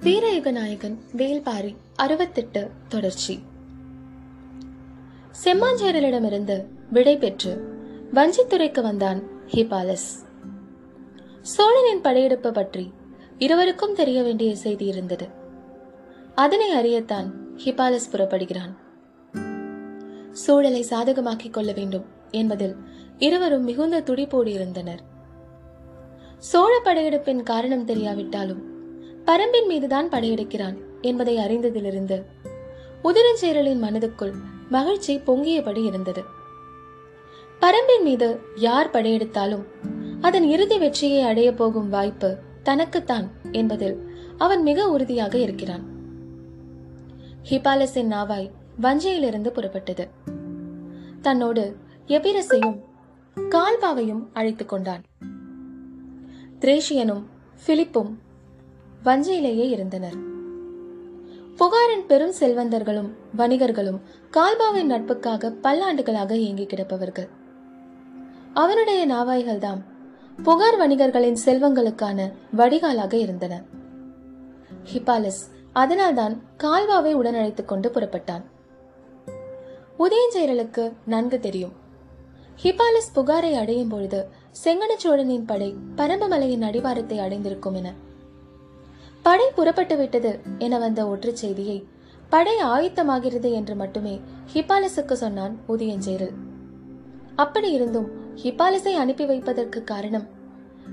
வீரயுக நாயகன் வேல்பாரி அறுபத்தெட்டு தொடர்ச்சி. செம்மாஞ்சேரலிடமிருந்து விடை பெற்று வஞ்சித்துறைக்கு வந்தான் ஹிபாலஸ். சோழனின் படையெடுப்பு பற்றி இருவருக்கும் தெரிய வேண்டிய செய்தி இருந்தது. அதனை அறியத்தான் ஹிபாலஸ் புறப்படுகிறான். சூழலை சாதகமாக்கிக் கொள்ள வேண்டும் என்பதில் இருவரும் மிகுந்த துடிப்போடு இருந்தனர். சோழ படையெடுப்பின் காரணம் தெரியாவிட்டாலும் பரம்பின் மீதுதான் படையெடுக்கிறான் என்பதை அறிந்ததிலிருந்து உதிரஞ்சேரலின் மனதுக்குள் மகிழ்ச்சி பொங்கியபடி இருந்தது. பரம்பின் மீது யார் படையெடுத்தாலும் அதன் இறுதி வெற்றியை அடைய போகும் வாய்ப்பு தனக்குத்தான் என்பதில் அவன் மிக உறுதியாக இருக்கிறான். ஹிபாலஸின் நாவாய் வஞ்சையிலிருந்து புறப்பட்டது. தன்னோடு எபிரசையும் கால்பாவையும் அழைத்துக் கொண்டான். திரேஷியனும் பிலிப்பும் வஞ்சையிலேயே இருந்தனர். புகாரின் பெரும் செல்வந்தர்களும் வணிகர்களும் கால்பாவின் நட்புக்காக பல்லாண்டுகளாக இயங்கி கிடப்பவர்கள். அவனுடைய நாவாய்கள்தான் புகார் வணிகர்களின் செல்வங்களுக்கான வடிகாலாக இருந்தன. ஹிபாலஸ் அதனால்தான் கால்வாவை உடனழைத்துக் கொண்டு புறப்பட்டான். உதயஞ்சேரலுக்கு நன்கு தெரியும். ஹிபாலஸ் புகாரை அடையும் பொழுது செங்கனச்சோழனின் படை பரம்பமலையின் அடிவாரத்தை அடைந்திருக்கும் என படை புறப்பட்டு விட்டது என வந்த ஒற்று செய்தியை படை ஆயத்தமாகிறது என்று மட்டுமே ஹிபாலஸுக்கு சொன்னான் உதயஞ்சேரல் அப்படி இருந்தும் ஹிபாலஸை அனுப்பி வைப்பதற்கு காரணம்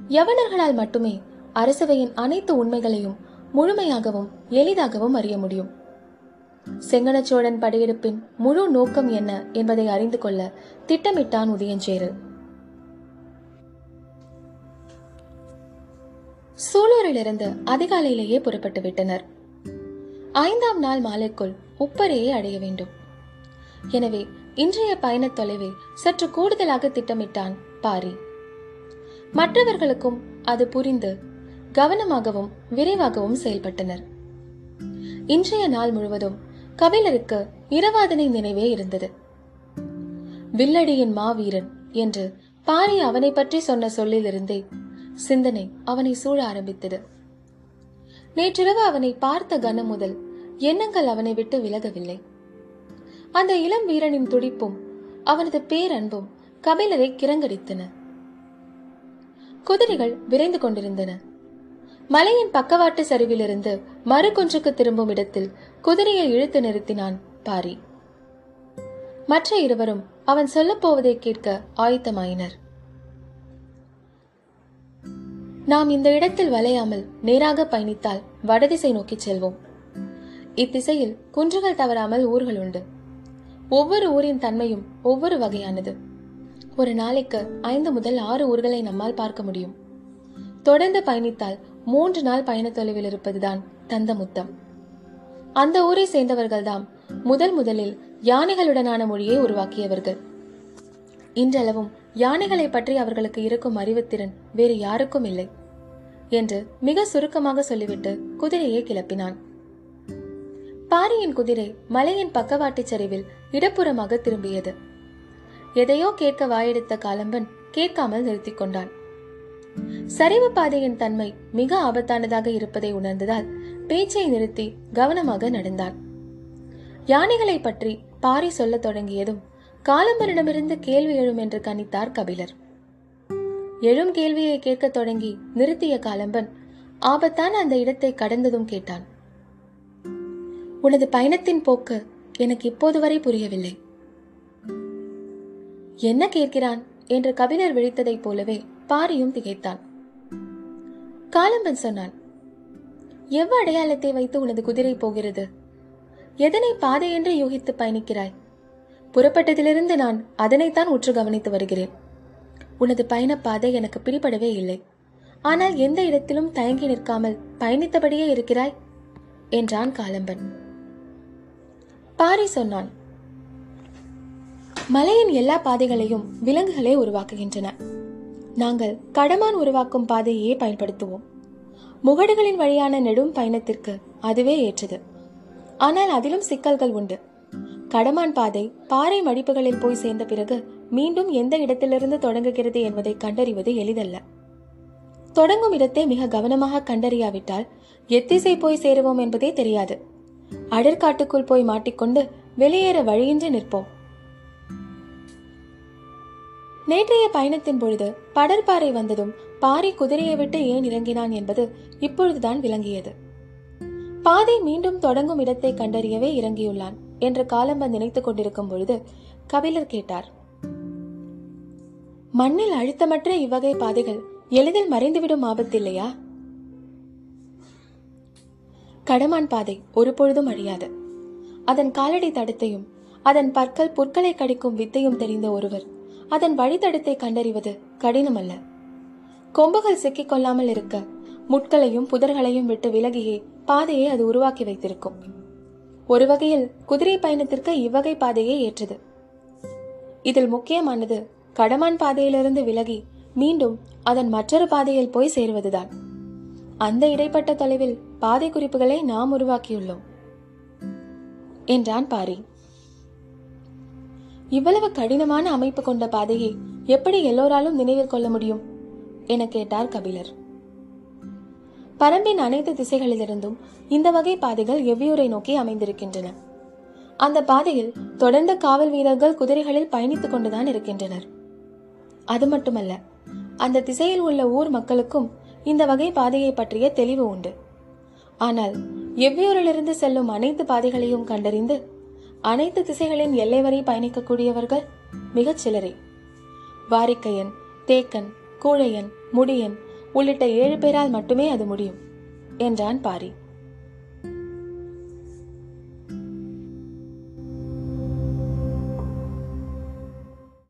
யவனர்களால் மட்டுமே அரசவையின் அனைத்து உண்மைகளையும் முழுமையாகவும் எளிதாகவும் அறிய முடியும். செங்கனச்சோழன் படையெடுப்பின் முழு நோக்கம் என்ன என்பதை அறிந்து கொள்ள திட்டமிட்டான் உதயஞ்சேரல் சூலூரிலிருந்து அதிகாலையிலேயே புறப்பட்டு விட்டனர். ஐந்தாம் நாள் மாலைக்குள் உப்பரையை அடைய வேண்டும். எனவே இன்றைய பயணத் தொலைவை சற்று கூடுதலாக திட்டமிட்டான் பாரி. மற்றவர்களுக்கும் அது புரிந்து கவனமாகவும் விரைவாகவும் செயல்பட்டனர். இன்றைய நாள் முழுவதும் கபிலருக்கு இரவாதனை நினைவே இருந்தது. வில்லடியின் மாவீரன் என்று பாரி அவனை பற்றி சொன்ன சொல்லிலிருந்தே சிந்தனை அவனை சூழ ஆரம்பித்தது. நேற்றிரவு அவனை பார்த்த கணம் முதல் எண்ணங்கள் அவனை விட்டு விலகவில்லை. அந்த இளம் வீரனின் துடிப்பும் அவனது பேரன்பும் கபிலரை கிரங்கடித்தன. குதிரைகள் விரைந்து கொண்டிருந்தன. மலையின் பக்கவாட்டு சரிவிலிருந்து மறு குன்றுக்கு திரும்பும் இடத்தில் குதிரையை இழுத்து நிறுத்தினான் பாரி. மற்ற இருவரும் அவன் சொல்லப்போவதை கேட்க ஆயத்தமாயினர். நாம் இந்த இடத்தில் வளையாமல் நேராக பயணித்தால் வடதிசை நோக்கிச் செல்வோம். இத்திசையில் குன்றுகள் தவறாமல் ஊர்கள் உண்டு. ஒவ்வொரு ஊரின் தன்மையும் ஒவ்வொரு வகையானது. ஒரு நாளைக்கு ஐந்து முதல் ஆறு ஊர்களை நம்மால் பார்க்க முடியும். தொடர்ந்து பயணித்தால் மூன்று நாள் பயண தொலைவில் இருப்பதுதான் தந்தமுத்தம். அந்த ஊரை சேர்ந்தவர்கள்தாம் முதல் முதலில் யானைகளுடனான மொழியை உருவாக்கியவர்கள். இன்றளவும் யானைகளை பற்றி அவர்களுக்கு இருக்கும் அறிவுத்திறன் வேறு யாருக்கும் இல்லை என்று மிக சுருக்கமாக சொல்லிவிட்டு குதிரையை கிளப்பினான். பாரியின் குதிரை மலையின் பக்கவாட்டுச் சரிவில் இடப்புறமாக திரும்பியது. எதையோ கேட்க வாயெடுத்த காலம்பன் கேட்காமல் நிறுத்திக் கொண்டான். சரிவு பாதையின் தன்மை மிக ஆபத்தானதாக இருப்பதை உணர்ந்ததால் பேச்சை நிறுத்தி கவனமாக நடந்தான். யானைகளை பற்றி பாரி சொல்லத் தொடங்கியதும் காலம்பரிடமிருந்து கேள்வி எழும் என்று கணித்தார் கபிலர். எழும் கேள்வியை கேட்கத் தொடங்கி நிறுத்திய காலம்பன் ஆபத்தான அந்த இடத்தை கடந்ததும் கேட்டான். உனது பயணத்தின் போக்கு எனக்கு இப்போது வரை புரியவில்லை. என்ன கேட்கிறான்? என்று கபிலர் விழித்ததைப் போலவே பாரியும் திகைத்தான். காலம்பன் சொன்னான் எவ்வ அடையாளத்தை வைத்து உனது குதிரை போகிறது? எதனை பாதை என்று யூகித்து பயணிக்கிறாய்? புறப்பட்டதிலிருந்து நான் அதனைத்தான் உற்று கவனித்து வருகிறேன். உனது பயணப்பாதை எனக்கு பிடிபடவே இல்லை. ஆனால் எந்த இடத்திலும் தயங்கி நிற்காமல் பயணித்தபடியே இருக்கிறாய்? என்றான் காலம்பன். பாரி சொன்னான் மலையின் எல்லா பாதைகளையும் விலங்குகளே உருவாக்குகின்றன. நாங்கள் கடமான் உருவாக்கும் பாதையே பயன்படுத்துவோம். முகடுகளின் வழியான நெடும் பயணத்திற்கு அதுவே ஏற்றது. ஆனால் அதிலும் சிக்கல்கள் உண்டு. கடமான் பாதை பாறை மடிப்புகளில் போய் சேர்ந்த பிறகு மீண்டும் எந்த இடத்திலிருந்து தொடங்குகிறது என்பதை கண்டறிவது எளிதல்ல. தொடங்கும் இடத்தை மிக கவனமாக கண்டறியாவிட்டால் எத்திசை போய் சேருவோம் என்பதே தெரியாது. அடற்காட்டுக்குள் போய் மாட்டிக்கொண்டு வெளியேற வழியின்றி நிற்போம். நேற்றைய பயணத்தின் பொழுது படற்பாறை வந்ததும் பாரி குதிரையை விட்டு ஏன் இறங்கினான் என்பது இப்பொழுதுதான் விளங்கியது. பாதை மீண்டும் தொடங்கும் இடத்தை கண்டறியவே இறங்கியுள்ளான். என்று காலம்பன் நினைத்துக் கொண்டிருக்கும் பொழுது கபிலர் கேட்டார் மண்ணில் அழுத்தமற்ற இவ்வகை பாதைகள் எளிதில் மறைந்துவிடும் ஆபத்தில்லையா? கடமான் பாதை ஒரு பொழுதும் அழியாது. அதன் காலடி தடத்தையும் அதன் பற்கள் புற்களை கடிக்கும் வித்தையும் தெரிந்த ஒருவர் அதன் வழித்தடத்தை கண்டறிவது கடினமல்ல. கொம்புகள் சிக்கிக் கொள்ளாமல் இருக்க முட்களையும் புதர்களையும் விட்டு விலகியே பாதையை அது உருவாக்கி வைத்திருக்கும். ஒரு வகையில் குதிரை பயணத்திற்கு இவ்வகை பாதையே ஏற்றது. இதில் முக்கியமானது கடமான் பாதையிலிருந்து விலகி மீண்டும் அதன் மற்றொரு பாதையில் போய் சேருவதுதான். அந்த இடைப்பட்ட தொலைவில் பாதை குறிப்புகளை நாம் உருவாக்கியுள்ளோம். என்றான் பாரி. இவ்வளவு கடினமான அமைப்பு கொண்ட பாதையை எப்படி எல்லோராலும் நினைவில் கொள்ள முடியும்? என கேட்டார் கபிலர். பரம்பின் அனைத்து திசைகளிலிருந்தும் இந்த வகை பாதைகள் எவ்வியூரை நோக்கி அமைந்திருக்கின்றன. அந்த பாதையில் தொடர்ந்து காவல் வீரர்கள் குதிரைகளில் பயணித்துக் கொண்டுதான் இருக்கின்றனர். அது மட்டுமல்ல அந்த திசையில் உள்ள ஊர் மக்களுக்கும் இந்த வகை பாதையை பற்றிய தெளிவு உண்டு. ஆனால் எவ்வியூரிலிருந்து செல்லும் அனைத்து பாதைகளையும் கண்டறிந்து அனைத்து திசைகளின் எல்லை வரை பயணிக்கக்கூடியவர்கள் மிகச் சிலரே. வாரிக்கையன் தேக்கன் கூழையன் முடியன் உள்ளிட்ட ஏழு பேரால் மட்டுமே அது முடியும் என்றான் பாரி.